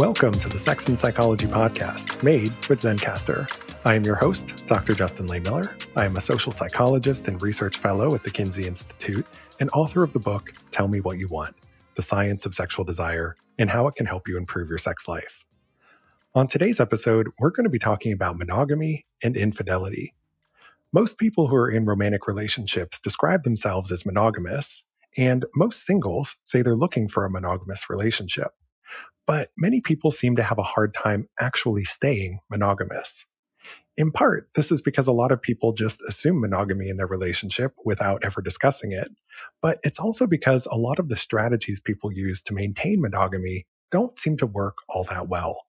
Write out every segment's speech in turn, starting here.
Welcome to the Sex and Psychology Podcast, made with Zencastr. I am your host, Dr. Justin Lehmiller. I am a social psychologist and research fellow at the Kinsey Institute and author of the book, Tell Me What You Want The Science of Sexual Desire and How It Can Help You Improve Your Sex Life. On today's episode, we're going to be talking about monogamy and infidelity. Most people who are in romantic relationships describe themselves as monogamous, and most singles say they're looking for a monogamous relationship. But many people seem to have a hard time actually staying monogamous. In part, this is because a lot of people just assume monogamy in their relationship without ever discussing it. But it's also because a lot of the strategies people use to maintain monogamy don't seem to work all that well.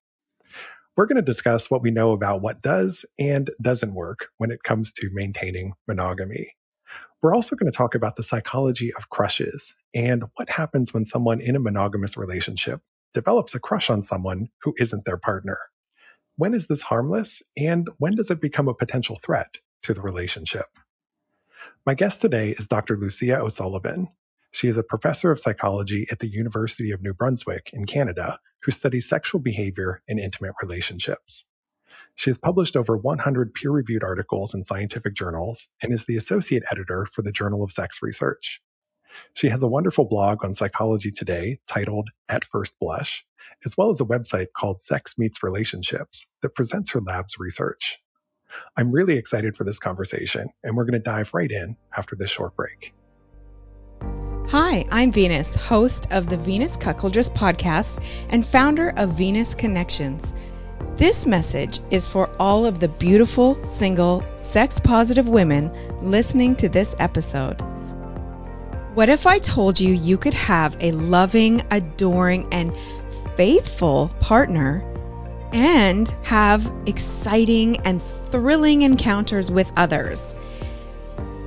We're going to discuss what we know about what does and doesn't work when it comes to maintaining monogamy. We're also going to talk about the psychology of crushes and what happens when someone in a monogamous relationship develops a crush on someone who isn't their partner. When is this harmless, and when does it become a potential threat to the relationship? My guest today is Dr. Lucia O'Sullivan. She is a professor of psychology at the University of New Brunswick in Canada who studies sexual behavior in intimate relationships. She has published over 100 peer reviewed articles in scientific journals and is the associate editor for the Journal of Sex Research. She has a wonderful blog on Psychology Today titled At First Blush, as well as a website called Sex Meets Relationships that presents her lab's research. I'm really excited for this conversation, and we're going to dive right in after this short break. Hi, I'm Venus, host of the Venus Cuckoldress podcast and founder of Venus Connections. This message is for all of the beautiful, single, sex positive women listening to this episode. What if I told you you could have a loving, adoring, and faithful partner and have exciting and thrilling encounters with others?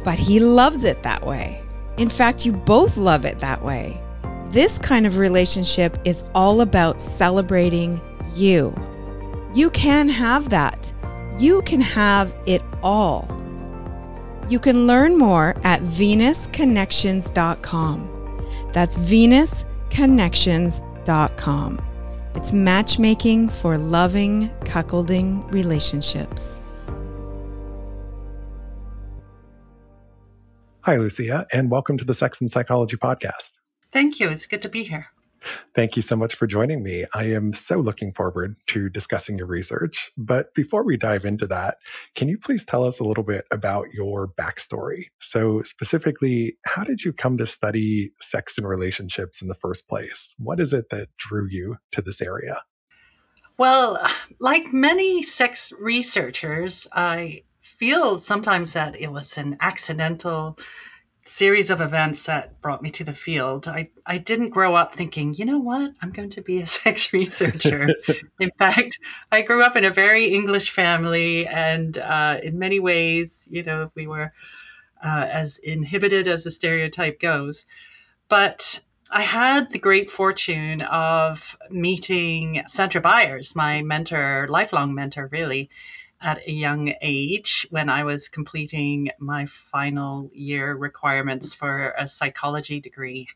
But he loves it that way. In fact, you both love it that way. This kind of relationship is all about celebrating you. You can have that. You can have it all. You can learn more at venusconnections.com. That's venusconnections.com. It's matchmaking for loving, cuckolding relationships. Hi, Lucia, and welcome to the Sex and Psychology Podcast. Thank you. It's good to be here. Thank you so much for joining me. I am so looking forward to discussing your research. But before we dive into that, can you please tell us a little bit about your backstory? So, specifically, how did you come to study sex and relationships in the first place? What is it that drew you to this area? Well, like many sex researchers, I feel sometimes that it was an accidental series of events that brought me to the field. I, I didn't grow up thinking, you know what, I'm going to be a sex researcher. in fact, I grew up in a very English family, and uh, in many ways, you know, we were uh, as inhibited as the stereotype goes. But I had the great fortune of meeting Sandra Byers, my mentor, lifelong mentor, really at a young age when I was completing my final year requirements for a psychology degree.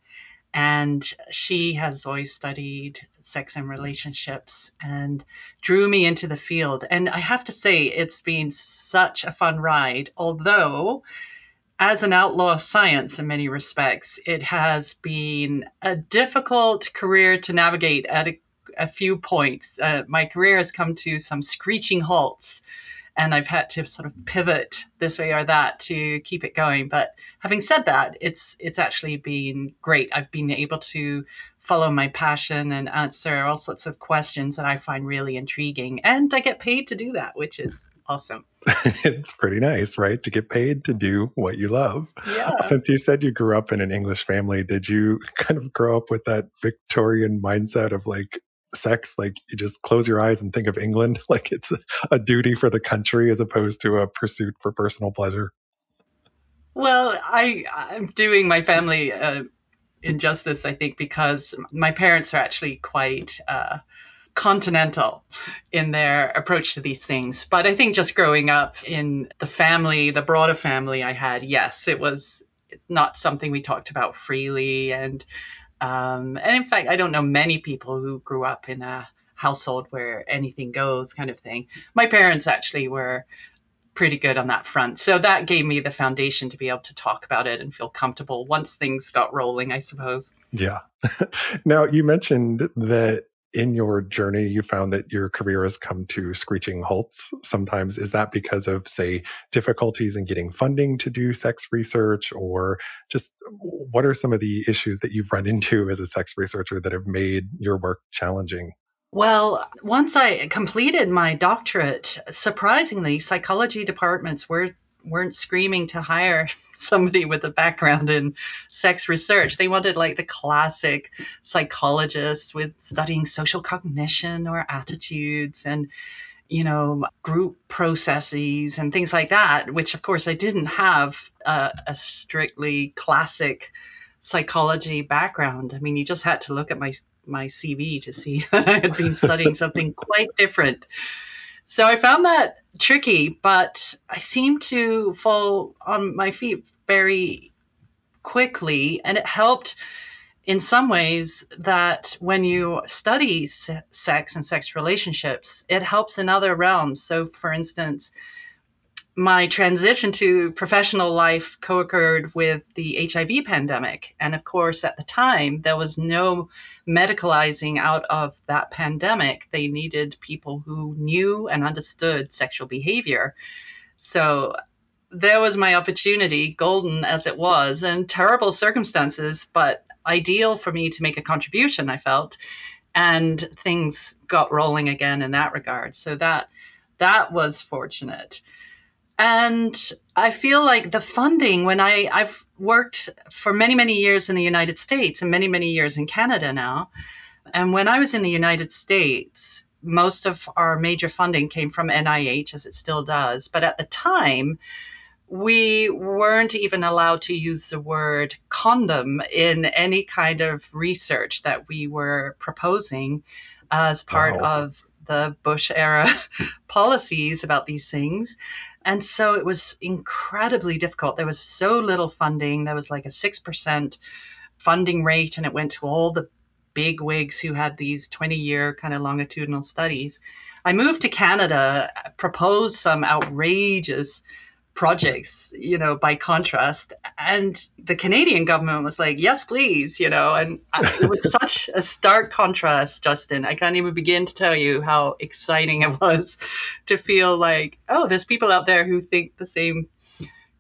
And she has always studied sex and relationships and drew me into the field. And I have to say, it's been such a fun ride, although as an outlaw science in many respects, it has been a difficult career to navigate at a a few points. Uh, my career has come to some screeching halts, and I've had to sort of pivot this way or that to keep it going. But having said that, it's it's actually been great. I've been able to follow my passion and answer all sorts of questions that I find really intriguing, and I get paid to do that, which is awesome. it's pretty nice, right? To get paid to do what you love. Yeah. Since you said you grew up in an English family, did you kind of grow up with that Victorian mindset of like, sex like you just close your eyes and think of england like it's a, duty for the country as opposed to a pursuit for personal pleasure. Well i i'm doing my family uh, injustice i think because my parents are actually quite uh, continental in their approach to these things. But i think just growing up in the family the broader family i had yes it was not something we talked about freely. And um, and in fact, I don't know many people who grew up in a household where anything goes kind of thing. My parents actually were pretty good on that front. So that gave me the foundation to be able to talk about it and feel comfortable once things got rolling, I suppose. Yeah. now, you mentioned that in your journey, you found that your career has come to screeching halts sometimes. Is that because of, say, difficulties in getting funding to do sex research, or just what are some of the issues that you've run into as a sex researcher that have made your work challenging? Well, once I completed my doctorate, surprisingly, psychology departments were weren't screaming to hire somebody with a background in sex research. They wanted like the classic psychologists with studying social cognition or attitudes and you know group processes and things like that which of course i didn't have a, a strictly classic psychology background i mean you just had to look at my my cv to see that i had been studying something quite different so I found that tricky, but I seem to fall on my feet very quickly. And it helped in some ways that when you study sex and sex relationships, it helps in other realms. So, for instance, my transition to professional life co occurred with the HIV pandemic. And of course, at the time, there was no medicalizing out of that pandemic. They needed people who knew and understood sexual behavior. So there was my opportunity, golden as it was, and terrible circumstances, but ideal for me to make a contribution, I felt. And things got rolling again in that regard. So that that was fortunate and I feel like the funding when I I've worked for many many years in the United States and many many years in Canada now, and when I was in the United States, most of our major funding came from NIH as it still does, but at the time we weren't even allowed to use the word condom in any kind of research that we were proposing as part wow. of the Bush era policies about these things. And so it was incredibly difficult. There was so little funding. There was like a 6% funding rate, and it went to all the big wigs who had these 20 year kind of longitudinal studies. I moved to Canada, proposed some outrageous projects, you know, by contrast. And the Canadian government was like, yes, please, you know, and it was such a stark contrast, Justin. I can't even begin to tell you how exciting it was to feel like, oh, there's people out there who think the same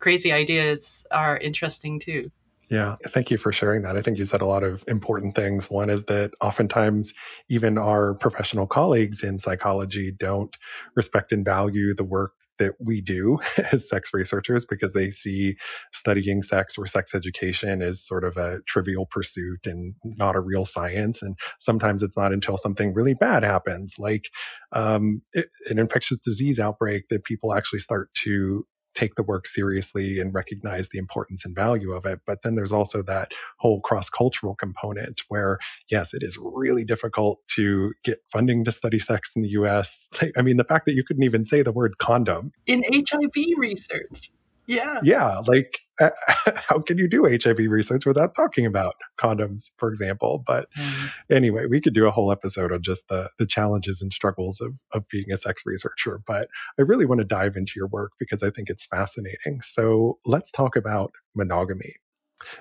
crazy ideas are interesting too. Yeah, thank you for sharing that. I think you said a lot of important things. One is that oftentimes even our professional colleagues in psychology don't respect and value the work that we do as sex researchers because they see studying sex or sex education as sort of a trivial pursuit and not a real science. And sometimes it's not until something really bad happens, like um, an infectious disease outbreak, that people actually start to take the work seriously and recognize the importance and value of it. But then there's also that whole cross cultural component where, yes, it is really difficult to get funding to study sex in the US. I mean, the fact that you couldn't even say the word condom in HIV research. Yeah. Yeah. Like, how can you do HIV research without talking about condoms, for example? But mm-hmm. anyway, we could do a whole episode on just the, the challenges and struggles of, of being a sex researcher. But I really want to dive into your work because I think it's fascinating. So let's talk about monogamy.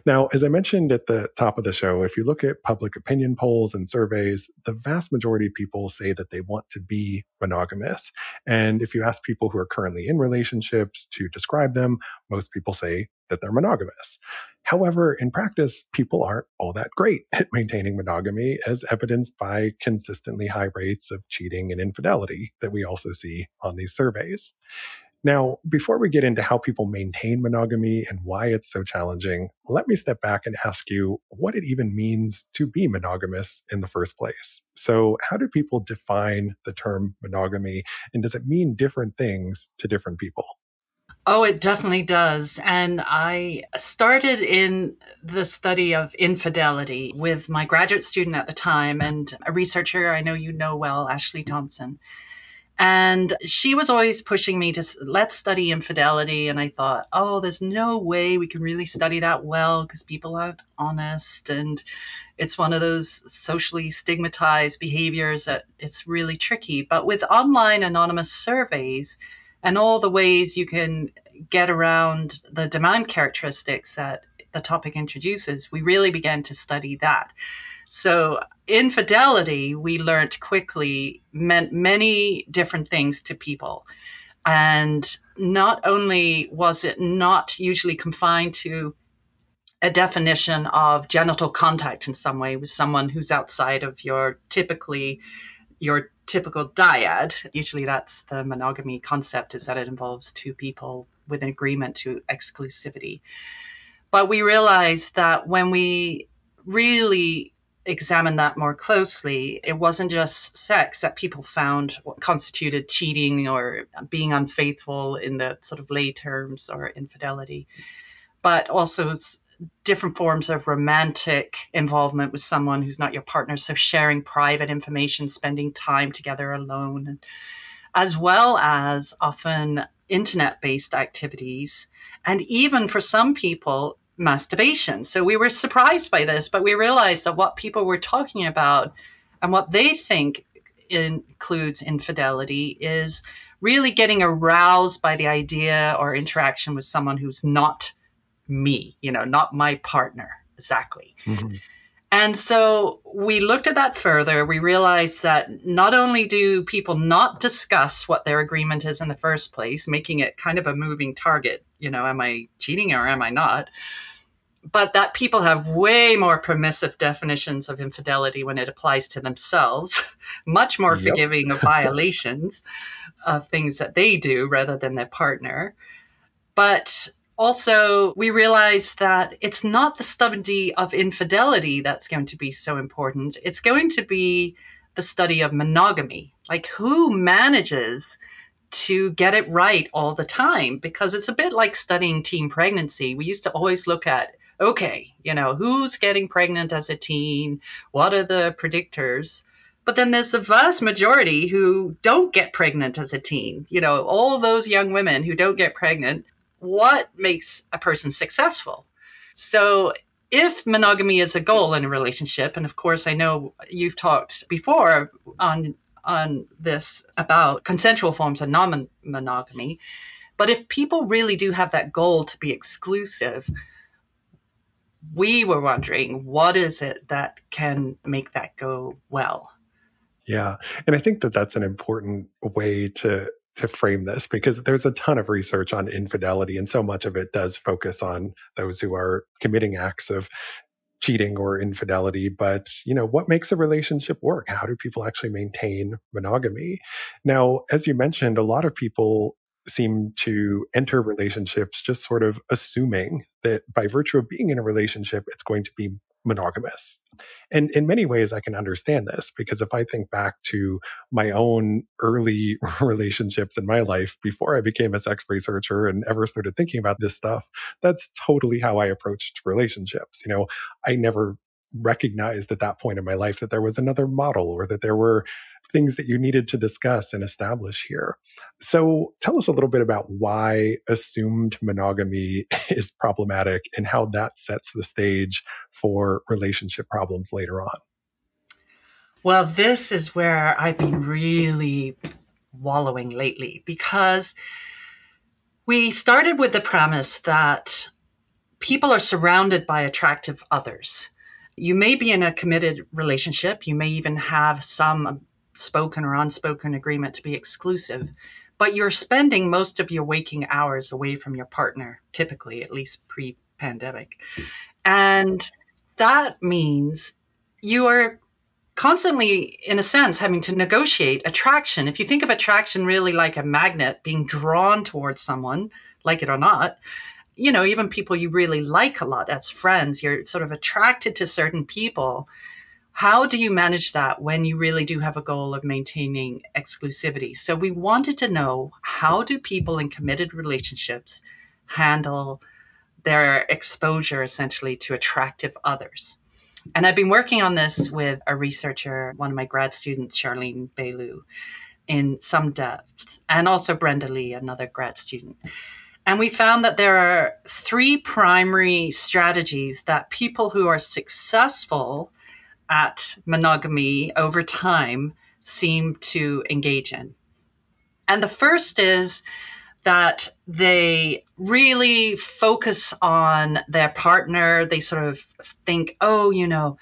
Now, as I mentioned at the top of the show, if you look at public opinion polls and surveys, the vast majority of people say that they want to be monogamous. And if you ask people who are currently in relationships to describe them, most people say that they're monogamous. However, in practice, people aren't all that great at maintaining monogamy, as evidenced by consistently high rates of cheating and infidelity that we also see on these surveys. Now, before we get into how people maintain monogamy and why it's so challenging, let me step back and ask you what it even means to be monogamous in the first place. So, how do people define the term monogamy, and does it mean different things to different people? Oh, it definitely does. And I started in the study of infidelity with my graduate student at the time and a researcher I know you know well, Ashley Thompson. And she was always pushing me to let's study infidelity. And I thought, oh, there's no way we can really study that well because people aren't honest. And it's one of those socially stigmatized behaviors that it's really tricky. But with online anonymous surveys and all the ways you can get around the demand characteristics that the topic introduces, we really began to study that. So, infidelity, we learned quickly, meant many different things to people. And not only was it not usually confined to a definition of genital contact in some way with someone who's outside of your typically your typical dyad usually that's the monogamy concept is that it involves two people with an agreement to exclusivity but we realized that when we really examined that more closely, it wasn't just sex that people found constituted cheating or being unfaithful in the sort of lay terms or infidelity, but also different forms of romantic involvement with someone who's not your partner. So sharing private information, spending time together alone, as well as often internet based activities. And even for some people, masturbation. So we were surprised by this, but we realized that what people were talking about and what they think includes infidelity is really getting aroused by the idea or interaction with someone who's not me, you know, not my partner. Exactly. Mm-hmm. And so we looked at that further. We realized that not only do people not discuss what their agreement is in the first place, making it kind of a moving target, you know, am I cheating or am I not? But that people have way more permissive definitions of infidelity when it applies to themselves, much more yep. forgiving of violations of things that they do rather than their partner. But also, we realize that it's not the study of infidelity that's going to be so important. It's going to be the study of monogamy. Like, who manages to get it right all the time? Because it's a bit like studying teen pregnancy. We used to always look at, okay, you know, who's getting pregnant as a teen? What are the predictors? But then there's the vast majority who don't get pregnant as a teen. You know, all those young women who don't get pregnant what makes a person successful. So if monogamy is a goal in a relationship, and of course I know you've talked before on on this about consensual forms of non-monogamy, but if people really do have that goal to be exclusive, we were wondering what is it that can make that go well. Yeah. And I think that that's an important way to to frame this because there's a ton of research on infidelity and so much of it does focus on those who are committing acts of cheating or infidelity. But you know what makes a relationship work? How do people actually maintain monogamy? Now as you mentioned a lot of people seem to enter relationships just sort of assuming that by virtue of being in a relationship it's going to be monogamous. And in many ways, I can understand this because if I think back to my own early relationships in my life before I became a sex researcher and ever started thinking about this stuff, that's totally how I approached relationships. You know, I never recognized at that point in my life that there was another model or that there were things that you needed to discuss and establish here. So tell us a little bit about why assumed monogamy is problematic and how that sets the stage for relationship problems later on. Well, this is where I've been really wallowing lately because we started with the premise that people are surrounded by attractive others. You may be in a committed relationship, you may even have some spoken or unspoken agreement to be exclusive, but you're spending most of your waking hours away from your partner, typically, at least pre pandemic. And that means you are constantly, in a sense, having to negotiate attraction. If you think of attraction really like a magnet being drawn towards someone, like it or not, you know, even people you really like a lot as friends, you're sort of attracted to certain people how do you manage that when you really do have a goal of maintaining exclusivity? So we wanted to know how do people in committed relationships handle their exposure essentially to attractive others? And I've been working on this with a researcher, one of my grad students, Charlene Belu. in some depth, and also Brenda Lee, another grad student. And we found that there are three primary strategies that people who are successful at monogamy over time seem to engage in. And the first is that they really focus on their partner. They sort of think, oh, you know,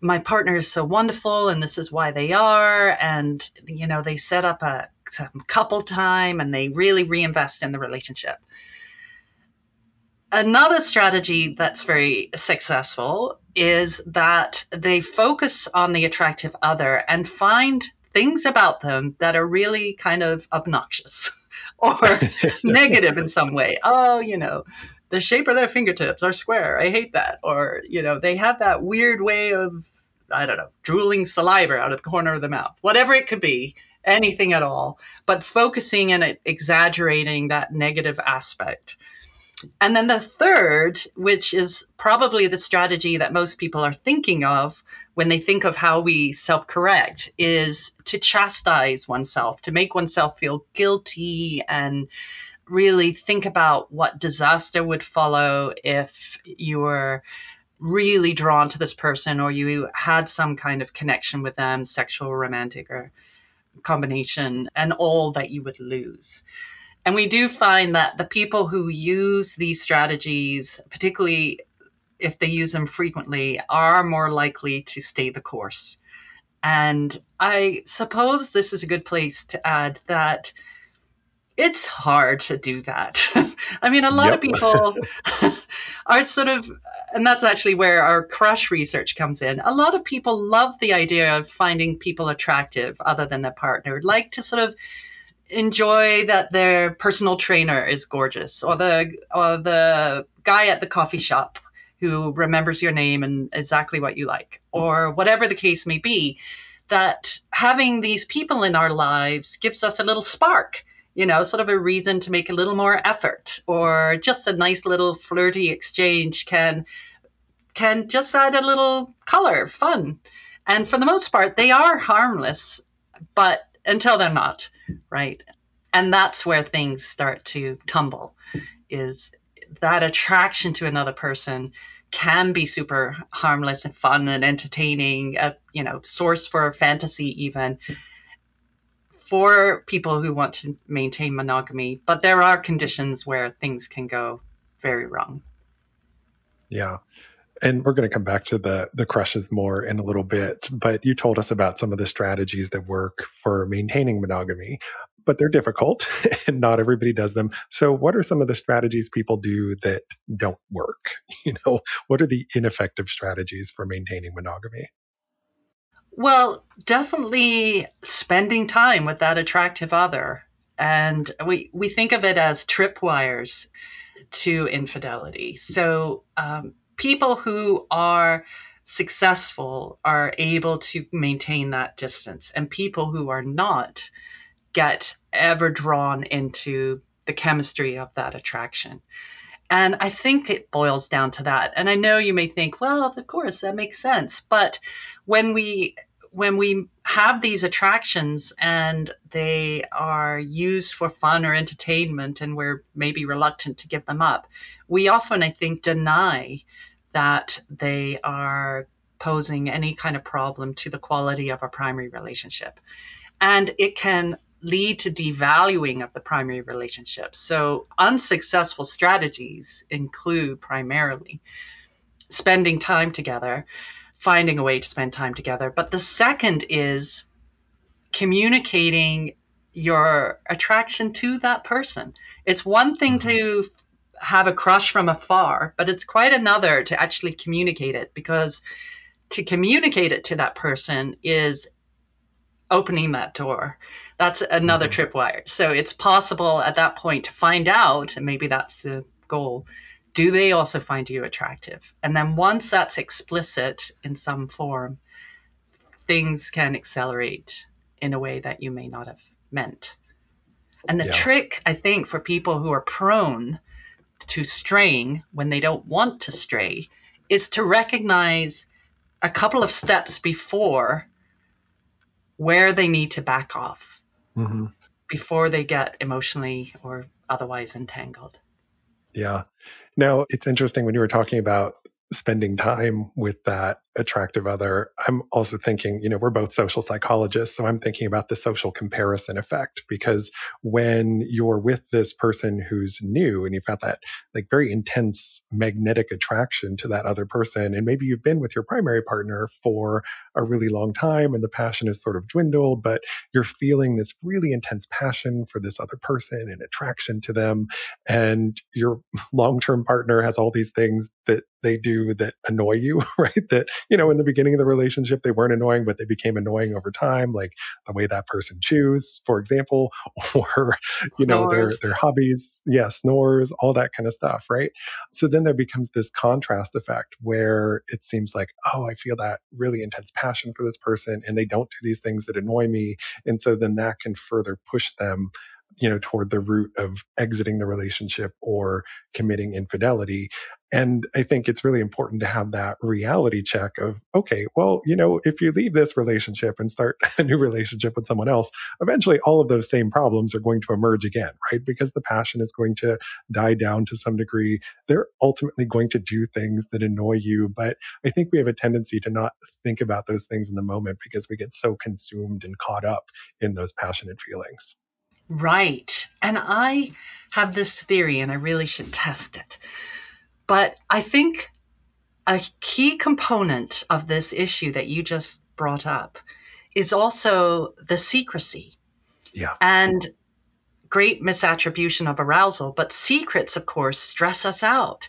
my partner is so wonderful and this is why they are. And, you know, they set up a couple time and they really reinvest in the relationship. Another strategy that's very successful is that they focus on the attractive other and find things about them that are really kind of obnoxious or negative in some way. Oh, you know, the shape of their fingertips are square. I hate that. Or, you know, they have that weird way of, I don't know, drooling saliva out of the corner of the mouth. Whatever it could be, anything at all, but focusing and exaggerating that negative aspect. And then the third, which is probably the strategy that most people are thinking of when they think of how we self correct, is to chastise oneself, to make oneself feel guilty and really think about what disaster would follow if you were really drawn to this person or you had some kind of connection with them, sexual, romantic, or combination, and all that you would lose. And we do find that the people who use these strategies, particularly if they use them frequently, are more likely to stay the course. And I suppose this is a good place to add that it's hard to do that. I mean, a lot yep. of people are sort of, and that's actually where our crush research comes in. A lot of people love the idea of finding people attractive other than their partner, like to sort of enjoy that their personal trainer is gorgeous. Or the or the guy at the coffee shop who remembers your name and exactly what you like. Or whatever the case may be that having these people in our lives gives us a little spark you know sort of a reason to make a little more effort. Or just a nice little flirty exchange can can just add a little color fun. And for the most part they are harmless but until they're not, right? And that's where things start to tumble is that attraction to another person can be super harmless and fun and entertaining, a you know, source for fantasy even for people who want to maintain monogamy, but there are conditions where things can go very wrong. Yeah. And we're going to come back to the the crushes more in a little bit, but you told us about some of the strategies that work for maintaining monogamy, but they're difficult and not everybody does them. So what are some of the strategies people do that don't work? You know, what are the ineffective strategies for maintaining monogamy? Well, definitely spending time with that attractive other. And we we think of it as tripwires to infidelity. So um, people who are successful are able to maintain that distance, and people who are not get ever drawn into the chemistry of that attraction. And I think it boils down to that. And I know you may think, well, of course, that makes sense. But when we when we have these attractions and they are used for fun or entertainment and we're maybe reluctant to give them up, we often, I think, deny that they are posing any kind of problem to the quality of a primary relationship. And it can lead to devaluing of the primary relationship. So, unsuccessful strategies include primarily spending time together, finding a way to spend time together. But the second is communicating your attraction to that person. It's one thing mm-hmm. to have a crush from afar, but it's quite another to actually communicate it because to communicate it to that person is opening that door. That's another mm-hmm. tripwire. So it's possible at that point to find out, and maybe that's the goal. Do they also find you attractive? And then once that's explicit in some form, things can accelerate in a way that you may not have meant. And the yeah. trick, I think, for people who are prone to straying when they don't want to stray is to recognize a couple of steps before where they need to back off. mm-hmm. before they get emotionally or otherwise entangled. Yeah. Now, it's interesting when you were talking about spending time with that attractive other, I'm also thinking, you know, we're both social psychologists. So I'm thinking about the social comparison effect because when you're with this person who's new and you've got that like very intense magnetic attraction to that other person, and maybe you've been with your primary partner for a really long time and the passion has sort of dwindled, but you're feeling this really intense passion for this other person and attraction to them. And your long term partner has all these things that they do that annoy you, right? That you know, in the beginning of the relationship, they weren't annoying, but they became annoying over time, like the way that person chews, for example, or, you know, their, their hobbies. Yeah, snores, all that kind of stuff, right? So then there becomes this contrast effect where it seems like, oh, I feel that really intense passion for this person and they don't do these things that annoy me. And so then that can further push them you know, toward the root of exiting the relationship or committing infidelity. And I think it's really important to have that reality check of, okay, well, you know, if you leave this relationship and start a new relationship with someone else, eventually all of those same problems are going to emerge again, right? Because the passion is going to die down to some degree. They're ultimately going to do things that annoy you. But I think we have a tendency to not think about those things in the moment because we get so consumed and caught up in those passionate feelings. Right. And I have this theory, and I really should test it. But I think a key component of this issue that you just brought up is also the secrecy. Yeah. And great misattribution of arousal, but secrets, of course, stress us out.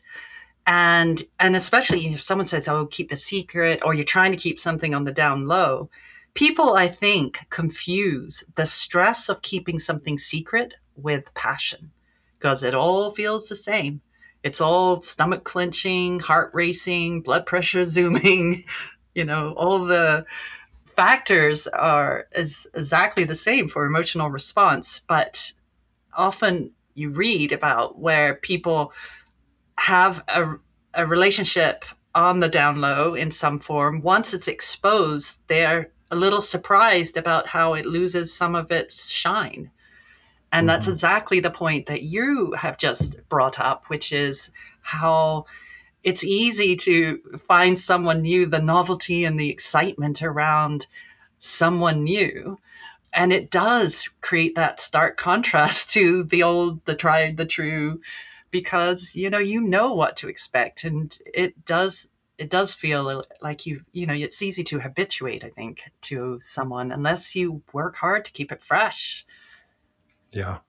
And and especially if someone says, "Oh, keep the secret," or you're trying to keep something on the down low, People, I think, confuse the stress of keeping something secret with passion because it all feels the same. It's all stomach clenching, heart racing, blood pressure zooming, you know, all the factors are is exactly the same for emotional response, but often you read about where people have a, a relationship on the down low in some form. Once it's exposed, they're a little surprised about how it loses some of its shine. And mm-hmm. that's exactly the point that you have just brought up, which is how it's easy to find someone new, the novelty and the excitement around someone new. And it does create that stark contrast to the old, the tried, the true, because you know you know what to expect, and it does it does feel like you you know it's easy to habituate i think to someone unless you work hard to keep it fresh. Yeah.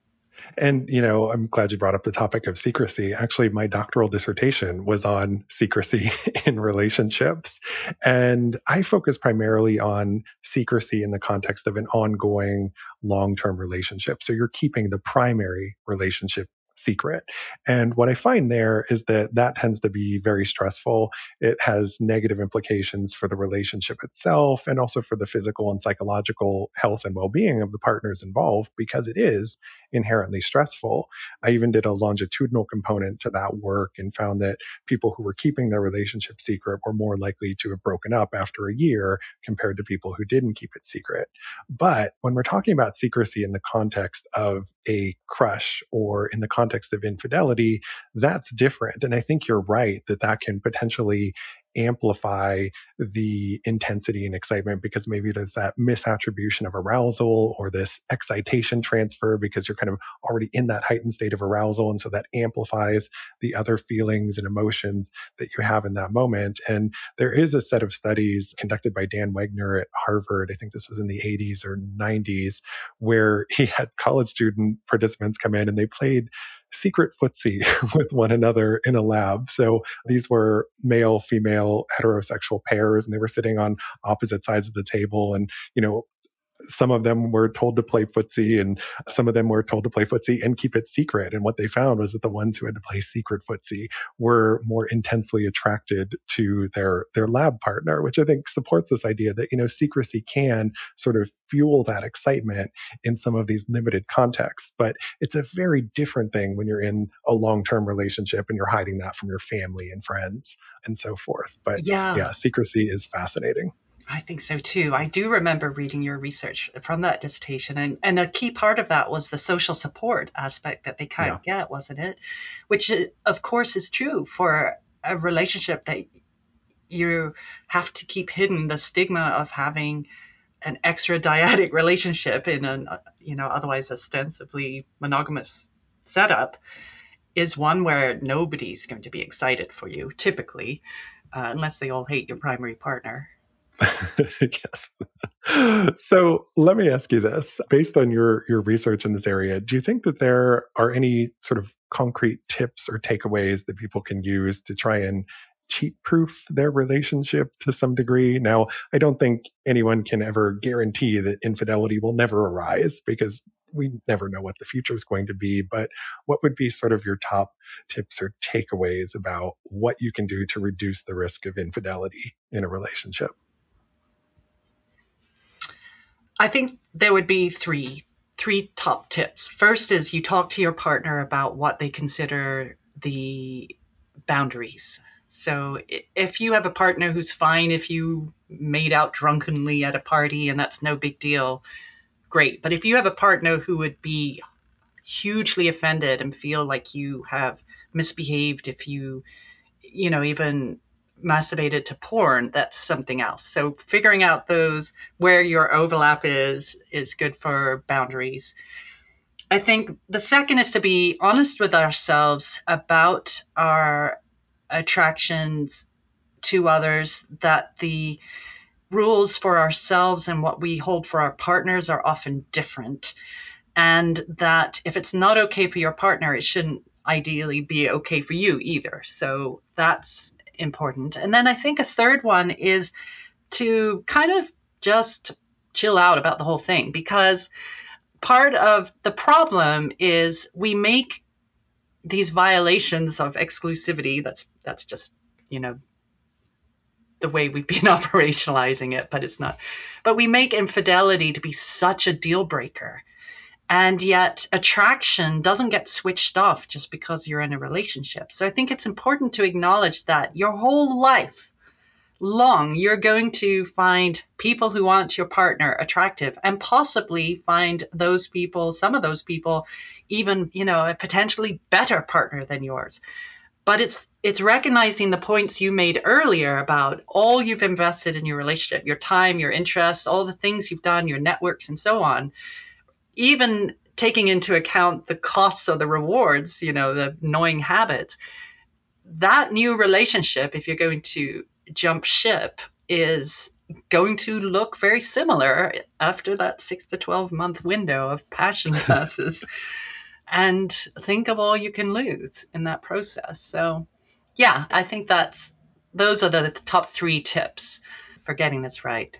And you know i'm glad you brought up the topic of secrecy. Actually my doctoral dissertation was on secrecy in relationships. And i focus primarily on secrecy in the context of an ongoing long-term relationship. So you're keeping the primary relationship secret. And what I find there is that that tends to be very stressful. It has negative implications for the relationship itself and also for the physical and psychological health and well being of the partners involved because it is inherently stressful. I even did a longitudinal component to that work and found that people who were keeping their relationship secret were more likely to have broken up after a year compared to people who didn't keep it secret. But when we're talking about secrecy in the context of a crush or in the context of infidelity, that's different. And I think you're right that that can potentially amplify the intensity and excitement because maybe there's that misattribution of arousal or this excitation transfer because you're kind of already in that heightened state of arousal. And so that amplifies the other feelings and emotions that you have in that moment. And there is a set of studies conducted by Dan Wegner at Harvard. I think this was in the 80s or 90s where he had college student participants come in and they played secret footsie with one another in a lab. So these were male, female, heterosexual pairs, and they were sitting on opposite sides of the table. And, you know, some of them were told to play footsie and some of them were told to play footsie and keep it secret. And what they found was that the ones who had to play secret footsie were more intensely attracted to their, their lab partner, which I think supports this idea that, you know, secrecy can sort of fuel that excitement in some of these limited contexts. But it's a very different thing when you're in a long-term relationship and you're hiding that from your family and friends and so forth. But yeah, yeah secrecy is fascinating. I think so too. I do remember reading your research from that dissertation, and, and a key part of that was the social support aspect that they can't yeah. get, wasn't it? Which, uh, of course, is true for a relationship that you have to keep hidden the stigma of having an extra dyadic relationship in an, uh, you know, otherwise ostensibly monogamous setup is one where nobody's going to be excited for you, typically, uh, unless they all hate your primary partner. yes. So let me ask you this: based on your your research in this area, do you think that there are any sort of concrete tips or takeaways that people can use to try and cheat proof their relationship to some degree. Now, I don't think anyone can ever guarantee that infidelity will never arise because we never know what the future is going to be. But what would be sort of your top tips or takeaways about what you can do to reduce the risk of infidelity in a relationship? I think there would be three three top tips. First is you talk to your partner about what they consider the boundaries. So if you have a partner who's fine if you made out drunkenly at a party and that's no big deal, great. But if you have a partner who would be hugely offended and feel like you have misbehaved if you you know even masturbated to porn, that's something else. So figuring out those where your overlap is is good for boundaries. I think the second is to be honest with ourselves about our attractions to others, that the rules for ourselves and what we hold for our partners are often different. And that if it's not okay for your partner, it shouldn't ideally be okay for you either. So that's important. And then I think a third one is to kind of just chill out about the whole thing because part of the problem is we make these violations of exclusivity. That's that's just you know the way we've been operationalizing it but it's not. But we make infidelity to be such a deal breaker and yet, attraction doesn't get switched off just because you're in a relationship. So I think it's important to acknowledge that your whole life long, you're going to find people who want your partner attractive and possibly find those people, some of those people, even, you know, a potentially better partner than yours. But it's it's recognizing the points you made earlier about all you've invested in your relationship, your time, your interests, all the things you've done, your networks, and so on even taking into account the costs or the rewards, you know, the annoying habits, that new relationship, if you're going to jump ship, is going to look very similar after that six to 12 month window of passion passes. and think of all you can lose in that process. So, yeah, I think that's those are the top three tips for getting this right.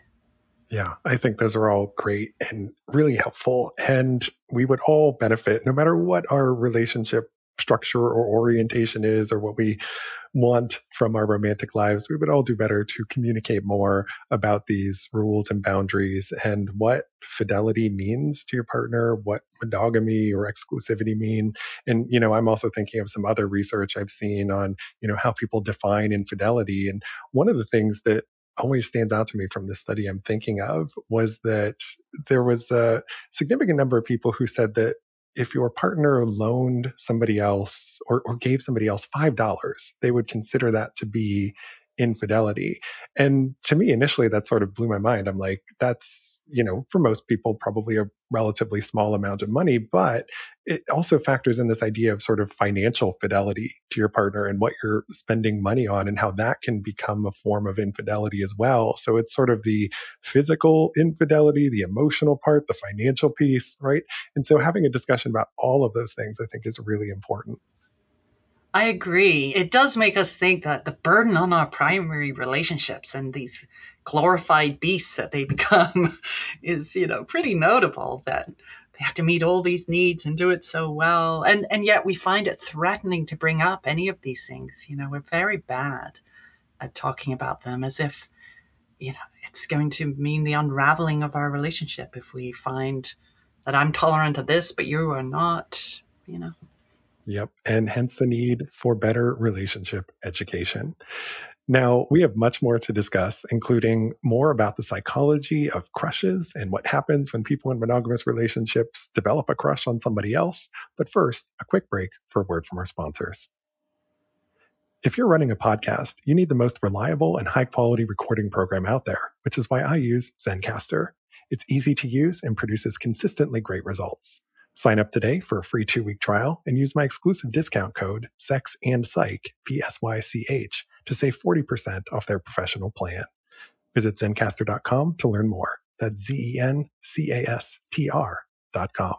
Yeah, I think those are all great and really helpful. And we would all benefit no matter what our relationship structure or orientation is or what we want from our romantic lives. We would all do better to communicate more about these rules and boundaries and what fidelity means to your partner, what monogamy or exclusivity mean. And, you know, I'm also thinking of some other research I've seen on, you know, how people define infidelity. And one of the things that always stands out to me from the study I'm thinking of was that there was a significant number of people who said that if your partner loaned somebody else or, or gave somebody else $5, they would consider that to be infidelity. And to me, initially, that sort of blew my mind. I'm like, that's you know, for most people, probably a relatively small amount of money, but it also factors in this idea of sort of financial fidelity to your partner and what you're spending money on and how that can become a form of infidelity as well. So it's sort of the physical infidelity, the emotional part, the financial piece, right? And so having a discussion about all of those things, I think is really important. I agree. It does make us think that the burden on our primary relationships and these glorified beasts that they become is, you know, pretty notable that they have to meet all these needs and do it so well. And and yet we find it threatening to bring up any of these things. You know, we're very bad at talking about them as if, you know, it's going to mean the unraveling of our relationship if we find that I'm tolerant of this, but you are not, you know. Yep. And hence the need for better relationship education. Now, we have much more to discuss, including more about the psychology of crushes and what happens when people in monogamous relationships develop a crush on somebody else. But first, a quick break for a word from our sponsors. If you're running a podcast, you need the most reliable and high quality recording program out there, which is why I use Zencastr. It's easy to use and produces consistently great results. Sign up today for a free two week trial and use my exclusive discount code SEX and Psych, P-S-Y-C-H, to save 40% off their professional plan. Visit zencastr.com to learn more. That's Z-E-N-C-A-S-T-R dot com.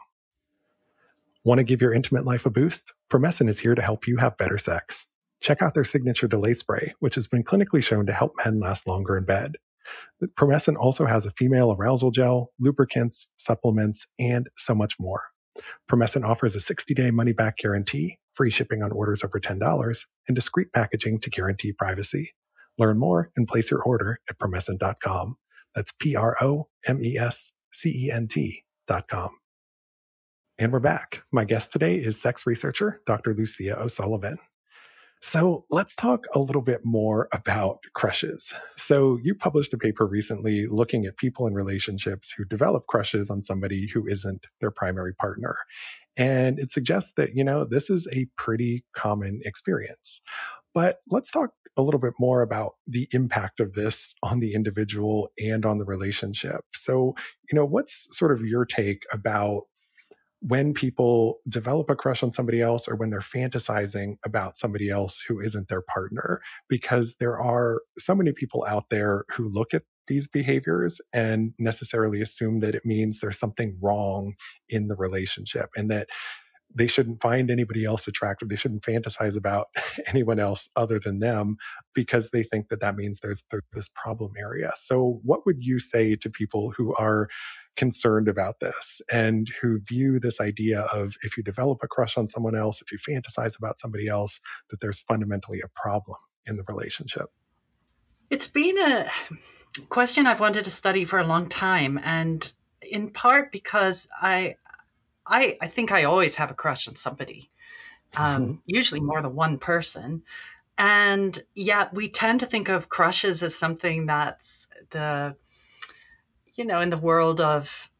Want to give your intimate life a boost? Promescent is here to help you have better sex. Check out their signature delay spray, which has been clinically shown to help men last longer in bed. Promescent also has a female arousal gel, lubricants, supplements, and so much more. Promescent offers a 60 day money back guarantee, free shipping on orders over $10, and discreet packaging to guarantee privacy. Learn more and place your order at promescent.com. That's P R O M E S C E N T.com. And we're back. My guest today is sex researcher Dr. Lucia O'Sullivan. So let's talk a little bit more about crushes. So you published a paper recently looking at people in relationships who develop crushes on somebody who isn't their primary partner. And it suggests that, you know, this is a pretty common experience. But let's talk a little bit more about the impact of this on the individual and on the relationship. So, you know, what's sort of your take about when people develop a crush on somebody else or when they're fantasizing about somebody else who isn't their partner, because there are so many people out there who look at these behaviors and necessarily assume that it means there's something wrong in the relationship and that they shouldn't find anybody else attractive. They shouldn't fantasize about anyone else other than them because they think that that means there's, there's this problem area. So, what would you say to people who are concerned about this and who view this idea of if you develop a crush on someone else, if you fantasize about somebody else, that there's fundamentally a problem in the relationship? It's been a question I've wanted to study for a long time, and in part because I, I, I think I always have a crush on somebody, um, usually more than one person, and yet we tend to think of crushes as something that's the you know, in the world of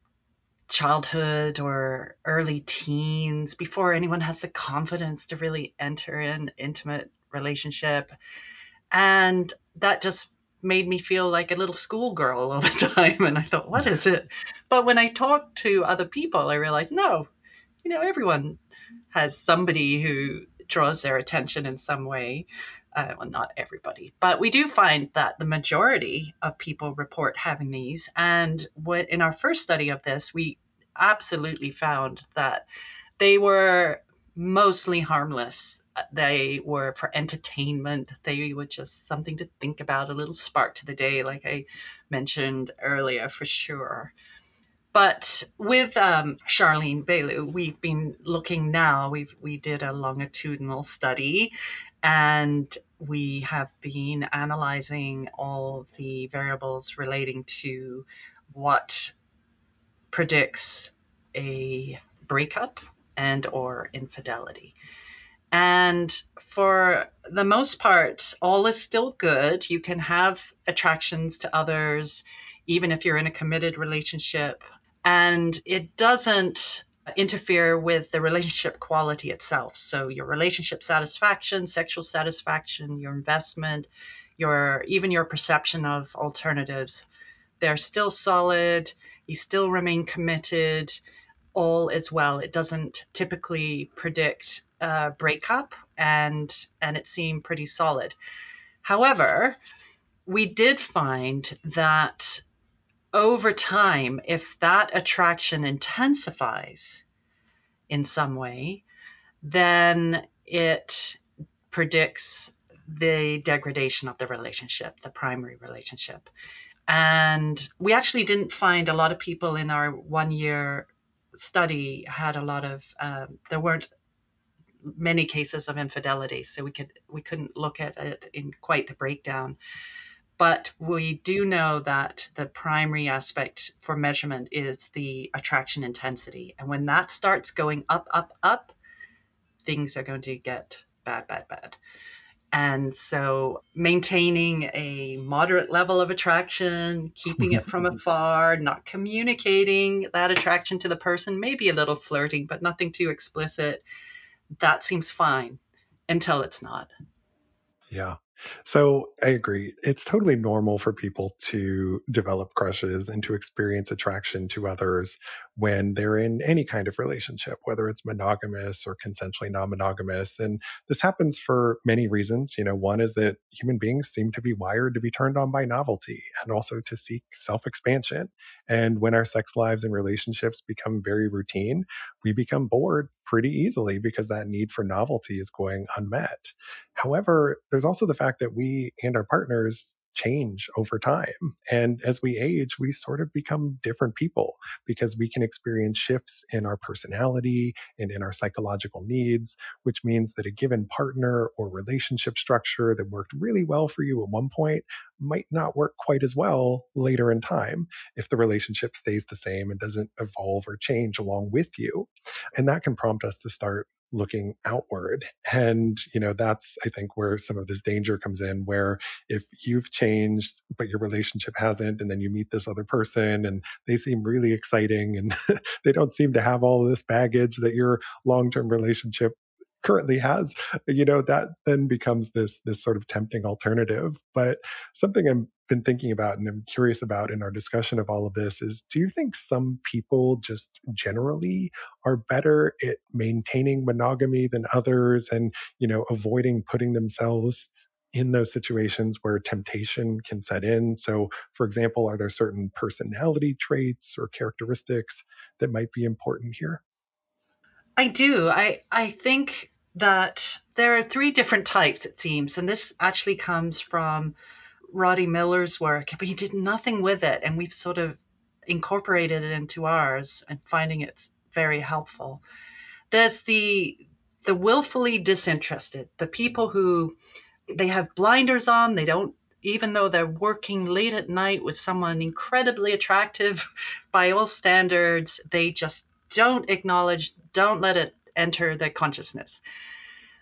childhood or early teens, before anyone has the confidence to really enter an intimate relationship. And that just made me feel like a little schoolgirl all the time. And I thought, what is it? But when I talked to other people, I realized, no, you know, everyone has somebody who draws their attention in some way uh, well, not everybody, but we do find that the majority of people report having these. And what in our first study of this, we absolutely found that they were mostly harmless. They were for entertainment. They were just something to think about, a little spark to the day, like I mentioned earlier, for sure. But with um, Charlene Belu, we've been looking now. We've we did a longitudinal study, and we have been analyzing all the variables relating to what predicts a breakup and or infidelity. And for the most part, all is still good. You can have attractions to others, even if you're in a committed relationship. And it doesn't interfere with the relationship quality itself. So your relationship satisfaction, sexual satisfaction, your investment, your even your perception of alternatives, they're still solid. You still remain committed. All is well. It doesn't typically predict a breakup, and and it seemed pretty solid. However, we did find that over time, if that attraction intensifies in some way, then it predicts the degradation of the relationship, the primary relationship. And we actually didn't find a lot of people in our one year study had a lot of, uh, there weren't many cases of infidelity, so we could we couldn't look at it in quite the breakdown. But we do know that the primary aspect for measurement is the attraction intensity. And when that starts going up, up, up, things are going to get bad, bad, bad. And so maintaining a moderate level of attraction, keeping it from afar, not communicating that attraction to the person, maybe a little flirting, but nothing too explicit, that seems fine until it's not. Yeah. So I agree. It's totally normal for people to develop crushes and to experience attraction to others when they're in any kind of relationship, whether it's monogamous or consensually non monogamous. And this happens for many reasons. You know, one is that human beings seem to be wired to be turned on by novelty and also to seek self expansion. And when our sex lives and relationships become very routine, we become bored pretty easily because that need for novelty is going unmet. However, there's also the fact that we and our partners change over time. And as we age, we sort of become different people because we can experience shifts in our personality and in our psychological needs, which means that a given partner or relationship structure that worked really well for you at one point might not work quite as well later in time if the relationship stays the same and doesn't evolve or change along with you. And that can prompt us to start looking outward. And, you know, that's, I think, where some of this danger comes in, where if you've changed, but your relationship hasn't, and then you meet this other person and they seem really exciting and they don't seem to have all this baggage that your long term relationship currently has you know that then becomes this this sort of tempting alternative but something i've been thinking about and I'm curious about in our discussion of all of this is do you think some people just generally are better at maintaining monogamy than others and, you know, avoiding putting themselves in those situations where temptation can set in? So, for example, are there certain personality traits or characteristics that might be important here? I do. I I think that there are three different types it seems and this actually comes from Roddy Miller's work, but he did nothing with it. And we've sort of incorporated it into ours and finding it's very helpful. There's the the willfully disinterested, the people who they have blinders on, they don't even though they're working late at night with someone incredibly attractive by all standards, they just don't acknowledge, don't let it enter their consciousness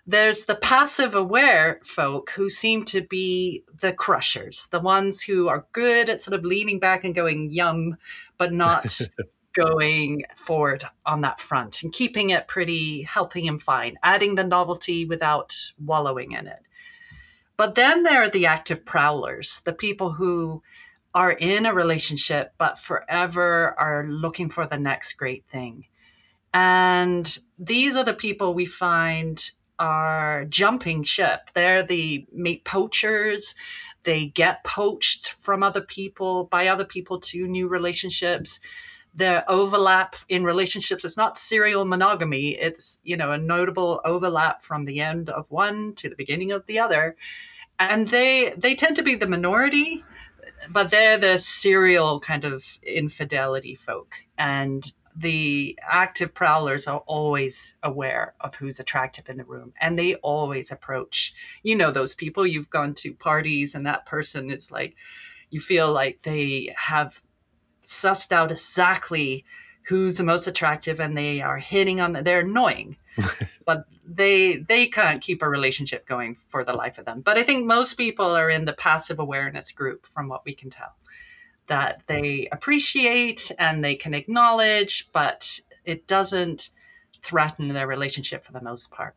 there's the passive aware folk who seem to be the crushers, the ones who are good at sort of leaning back and going yum, but not going forward on that front and keeping it pretty healthy and fine, adding the novelty without wallowing in it. But then there are the active prowlers, the people who are in a relationship but forever are looking for the next great thing. And these are the people we find are jumping ship. They're the mate poachers. They get poached from other people, by other people to new relationships. The overlap in relationships it's not serial monogamy. It's, you know, a notable overlap from the end of one to the beginning of the other. And they they tend to be the minority, but they're the serial kind of infidelity folk. And the active prowlers are always aware of who's attractive in the room. And they always approach you know those people. You've gone to parties and that person is like you feel like they have sussed out exactly who's the most attractive and they are hitting on the, they're annoying but they they can't keep a relationship going for the life of them but i think most people are in the passive awareness group from what we can tell that they appreciate and they can acknowledge, but it doesn't threaten their relationship for the most part.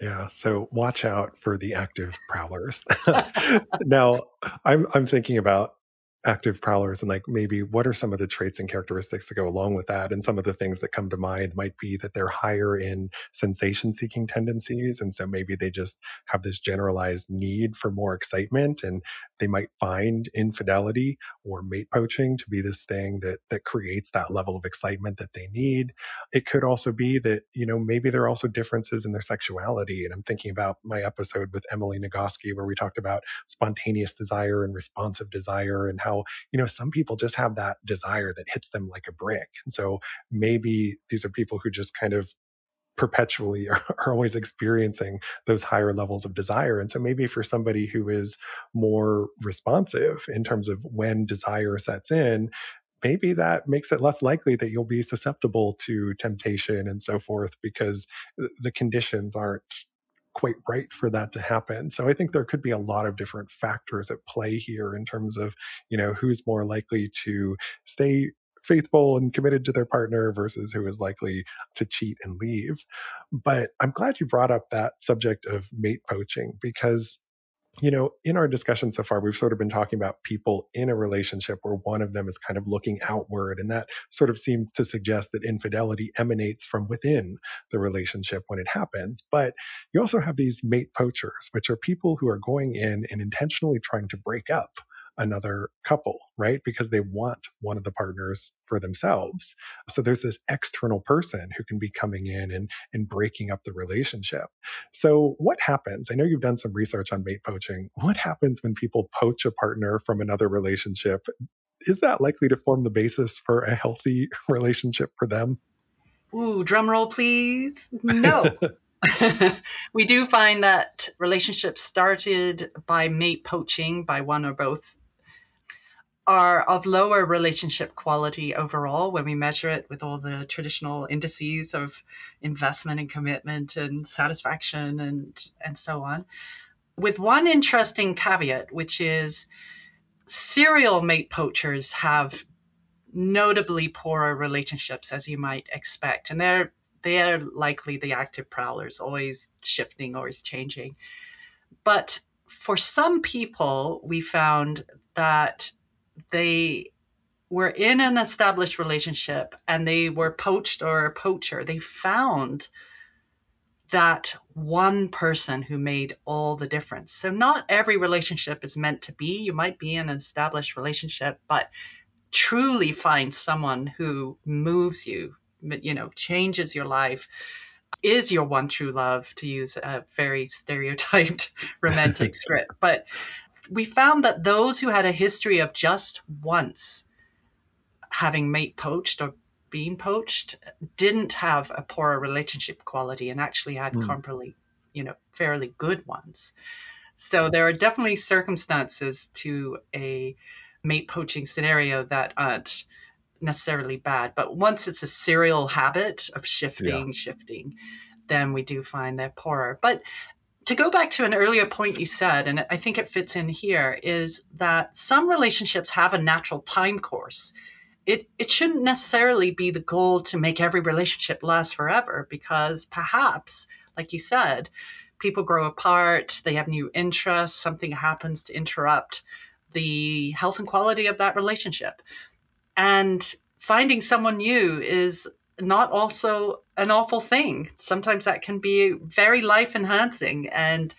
Yeah, so watch out for the active prowlers. now, I'm I'm thinking about active prowlers and like maybe what are some of the traits and characteristics that go along with that? And some of the things that come to mind might be that they're higher in sensation seeking tendencies and so maybe they just have this generalized need for more excitement and they might find infidelity or mate poaching to be this thing that that creates that level of excitement that they need it could also be that you know maybe there are also differences in their sexuality and i'm thinking about my episode with emily nagoski where we talked about spontaneous desire and responsive desire and how you know, some people just have that desire that hits them like a brick. And so maybe these are people who just kind of perpetually are, are, always experiencing those higher levels of desire. And so maybe for somebody who is more responsive in terms of when desire sets in, maybe that makes it less likely that you'll be susceptible to temptation and so forth because the conditions aren't quite right for that to happen. So I think there could be a lot of different factors at play here in terms of, you know, who's more likely to stay faithful and committed to their partner versus who is likely to cheat and leave. But I'm glad you brought up that subject of mate poaching because you know, in our discussion so far, we've sort of been talking about people in a relationship where one of them is kind of looking outward. And that sort of seems to suggest that infidelity emanates from within the relationship when it happens. But you also have these mate poachers, which are people who are going in and intentionally trying to break up another couple, right? Because they want one of the partners for themselves. So there's this external person who can be coming in and, and breaking up the relationship. So what happens? I know you've done some research on mate poaching. What happens when people poach a partner from another relationship? Is that likely to form the basis for a healthy relationship for them? Ooh, drum roll, please. No. we do find that relationships started by mate poaching by one or both are of lower relationship quality overall when we measure it with all the traditional indices of investment and commitment and satisfaction and and so on. With one interesting caveat which is serial mate poachers have notably poorer relationships as you might expect and they're they're likely the active prowlers always shifting always changing. But for some people we found that they were in an established relationship and they were poached or a poacher, they found that one person who made all the difference. So not every relationship is meant to be. You might be in an established relationship, but truly find someone who moves you, you know, changes your life, is your one true love, to use a very stereotyped romantic script. But we found that those who had a history of just once having mate poached or being poached didn't have a poorer relationship quality and actually had mm. comparably, you know, fairly good ones. So there are definitely circumstances to a mate poaching scenario that aren't necessarily bad. But once it's a serial habit of shifting, yeah. shifting, then we do find they're poorer. But to go back to an earlier point you said, and I think it fits in here, is that some relationships have a natural time course. It, it shouldn't necessarily be the goal to make every relationship last forever because perhaps, like you said, people grow apart, they have new interests, something happens to interrupt the health and quality of that relationship. And finding someone new is not also an awful thing. Sometimes that can be very life enhancing and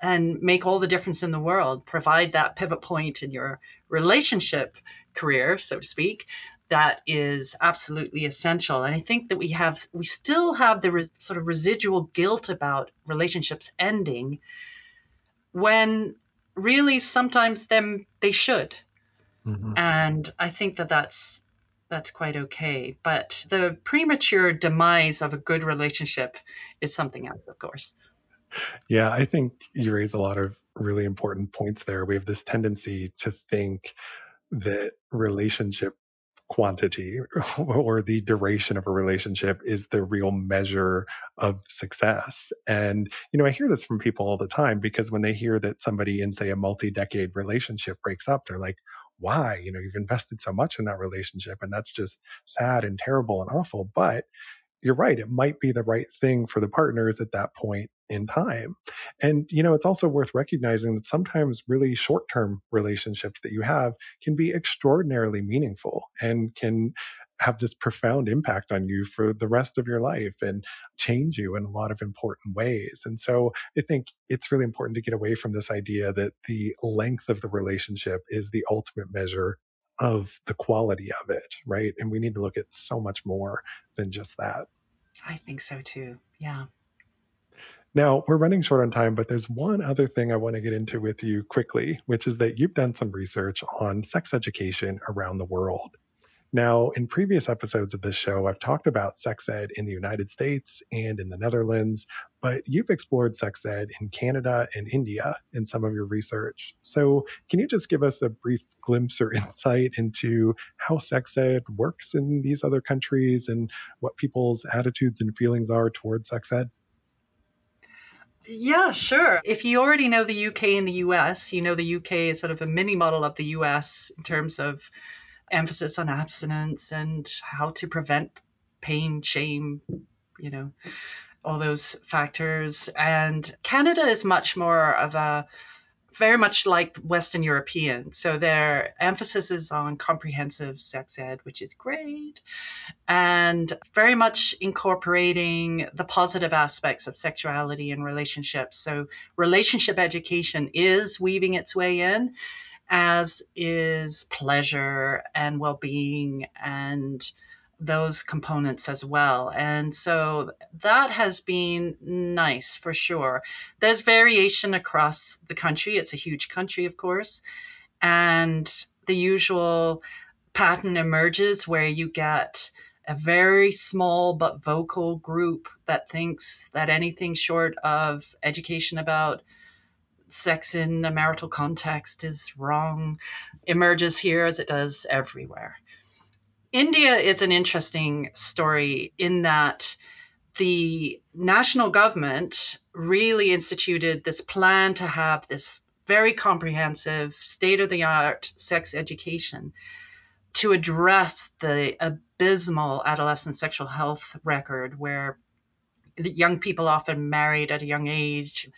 and make all the difference in the world. Provide that pivot point in your relationship career, so to speak, that is absolutely essential. And I think that we have we still have the re- sort of residual guilt about relationships ending when really sometimes them they should. Mm-hmm. And I think that that's that's quite okay. But the premature demise of a good relationship is something else, of course. Yeah, I think you raise a lot of really important points there. We have this tendency to think that relationship quantity or the duration of a relationship is the real measure of success. And, you know, I hear this from people all the time because when they hear that somebody in, say, a multi decade relationship breaks up, they're like, why? You know, you've invested so much in that relationship and that's just sad and terrible and awful. But you're right. It might be the right thing for the partners at that point in time. And, you know, it's also worth recognizing that sometimes really short term relationships that you have can be extraordinarily meaningful and can have this profound impact on you for the rest of your life and change you in a lot of important ways. And so I think it's really important to get away from this idea that the length of the relationship is the ultimate measure of the quality of it, right? And we need to look at so much more than just that. I think so too. Yeah. Now, we're running short on time, but there's one other thing I want to get into with you quickly, which is that you've done some research on sex education around the world. Now, in previous episodes of this show, I've talked about sex ed in the United States and in the Netherlands, but you've explored sex ed in Canada and India in some of your research. So, can you just give us a brief glimpse or insight into how sex ed works in these other countries and what people's attitudes and feelings are towards sex ed? Yeah, sure. If you already know the UK and the US, you know the UK is sort of a mini model of the US in terms of emphasis on abstinence and how to prevent pain, shame, you know, all those factors. And Canada is much more of a very much like Western European. So their emphasis is on comprehensive sex ed, which is great, and very much incorporating the positive aspects of sexuality and relationships. So relationship education is weaving its way in, as is pleasure and well being and those components as well. And so that has been nice for sure. There's variation across the country. It's a huge country, of course. And the usual pattern emerges where you get a very small but vocal group that thinks that anything short of education about sex in a marital context is wrong emerges here as it does everywhere. India is an interesting story in that the national government really instituted this plan to have this very comprehensive, state of the art sex education to address the abysmal adolescent sexual health record where young people often married at a young age.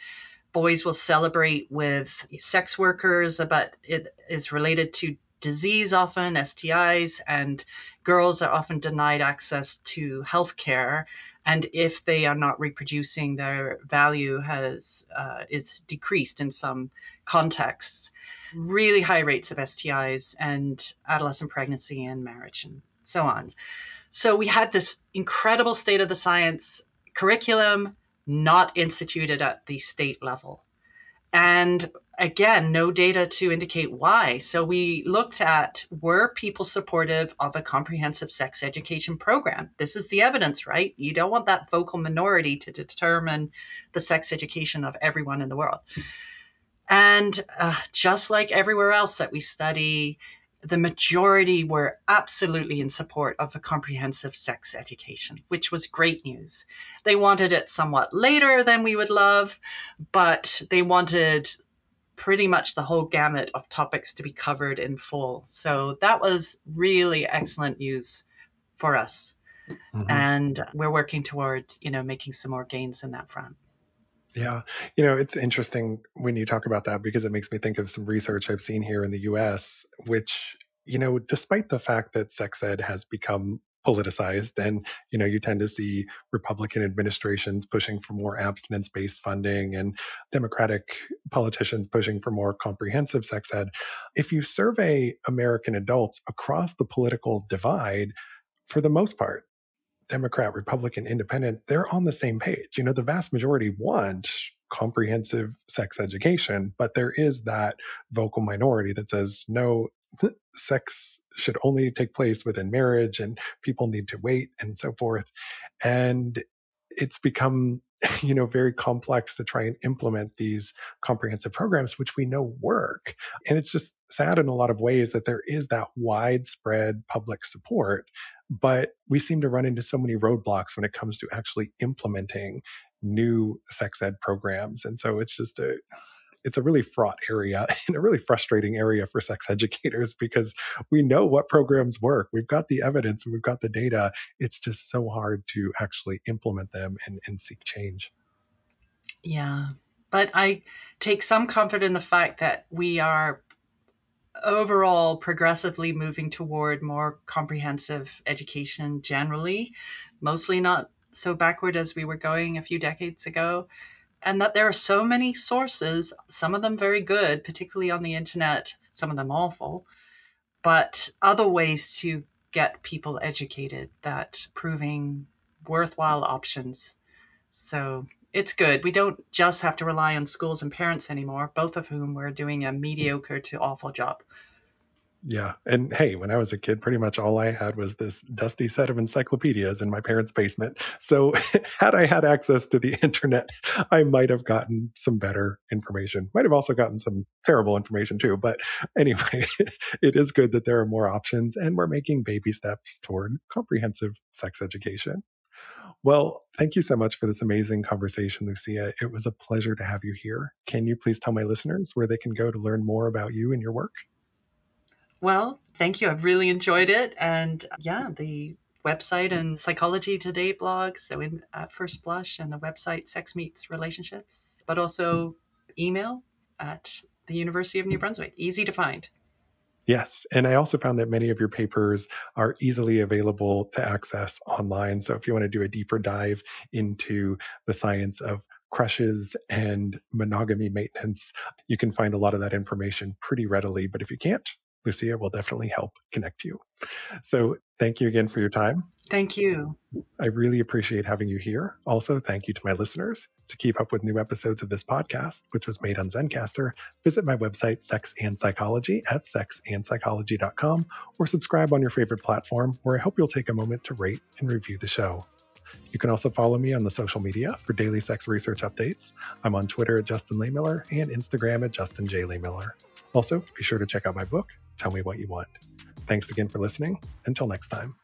Boys will celebrate with sex workers, but it is related to disease often, STIs, and girls are often denied access to health care. And if they are not reproducing, their value has uh, is decreased in some contexts. Really high rates of STIs and adolescent pregnancy and marriage and so on. So we had this incredible state of the science curriculum not instituted at the state level. And again, no data to indicate why. So we looked at were people supportive of a comprehensive sex education program? This is the evidence, right? You don't want that vocal minority to determine the sex education of everyone in the world. And uh, just like everywhere else that we study, the majority were absolutely in support of a comprehensive sex education, which was great news. They wanted it somewhat later than we would love, but they wanted pretty much the whole gamut of topics to be covered in full. So that was really excellent news for us. Mm-hmm. And we're working toward, you know, making some more gains in that front. Yeah. You know, it's interesting when you talk about that because it makes me think of some research I've seen here in the US, which, you know, despite the fact that sex ed has become politicized and you know you tend to see republican administrations pushing for more abstinence based funding and democratic politicians pushing for more comprehensive sex ed if you survey american adults across the political divide for the most part Democrat, Republican, Independent, they're on the same page. You know, the vast majority want comprehensive sex education, but there is that vocal minority that says, no, sex should only take place within marriage and people need to wait and so forth. And it's become you know very complex to try and implement these comprehensive programs which we know work and it's just sad in a lot of ways that there is that widespread public support but we seem to run into so many roadblocks when it comes to actually implementing new sex ed programs. And so it's just a, it's a really fraught area and a really frustrating area for sex educators because we know what programs work. We've got the evidence and we've got the data. It's just so hard to actually implement them and, and seek change. Yeah. But I take some comfort in the fact that we are overall progressively moving toward more comprehensive education generally, mostly not so backward as we were going a few decades ago. And that there are so many sources, some of them very good, particularly on the internet, some of them awful, but other ways to get people educated that proving worthwhile options. So it's good. We don't just have to rely on schools and parents anymore, both of whom were doing a mediocre to awful job. Yeah. And hey, when I was a kid, pretty much all I had was this dusty set of encyclopedias in my parents' basement. So had I had access to the internet, I might have gotten some better information. Might have also gotten some terrible information too. But anyway, it is good that there are more options and we're making baby steps toward comprehensive sex education. Well, thank you so much for this amazing conversation, Lucia. It was a pleasure to have you here. Can you please tell my listeners where they can go to learn more about you and your work? Well, thank you. I've really enjoyed it. And yeah, the website and Psychology Today blog, so in at First Blush, and the website Sex Meets Relationships, but also email at the University of New Brunswick. Easy to find. Yes. And I also found that many of your papers are easily available to access online. So if you want to do a deeper dive into the science of crushes and monogamy maintenance, you can find a lot of that information pretty readily. But if you can't, Lucia will definitely help connect you. So thank you again for your time. Thank you. I really appreciate having you here. Also, thank you to my listeners. To keep up with new episodes of this podcast, which was made on Zencastr, visit my website, Sex and Psychology, at sexandpsychology.com, or subscribe on your favorite platform, where I hope you'll take a moment to rate and review the show. You can also follow me on the social media for daily sex research updates. I'm on Twitter at Justin Lehmiller and Instagram at Justin J. Lehmiller. Also, be sure to check out my book, Tell Me What You Want. Thanks again for listening. Until next time.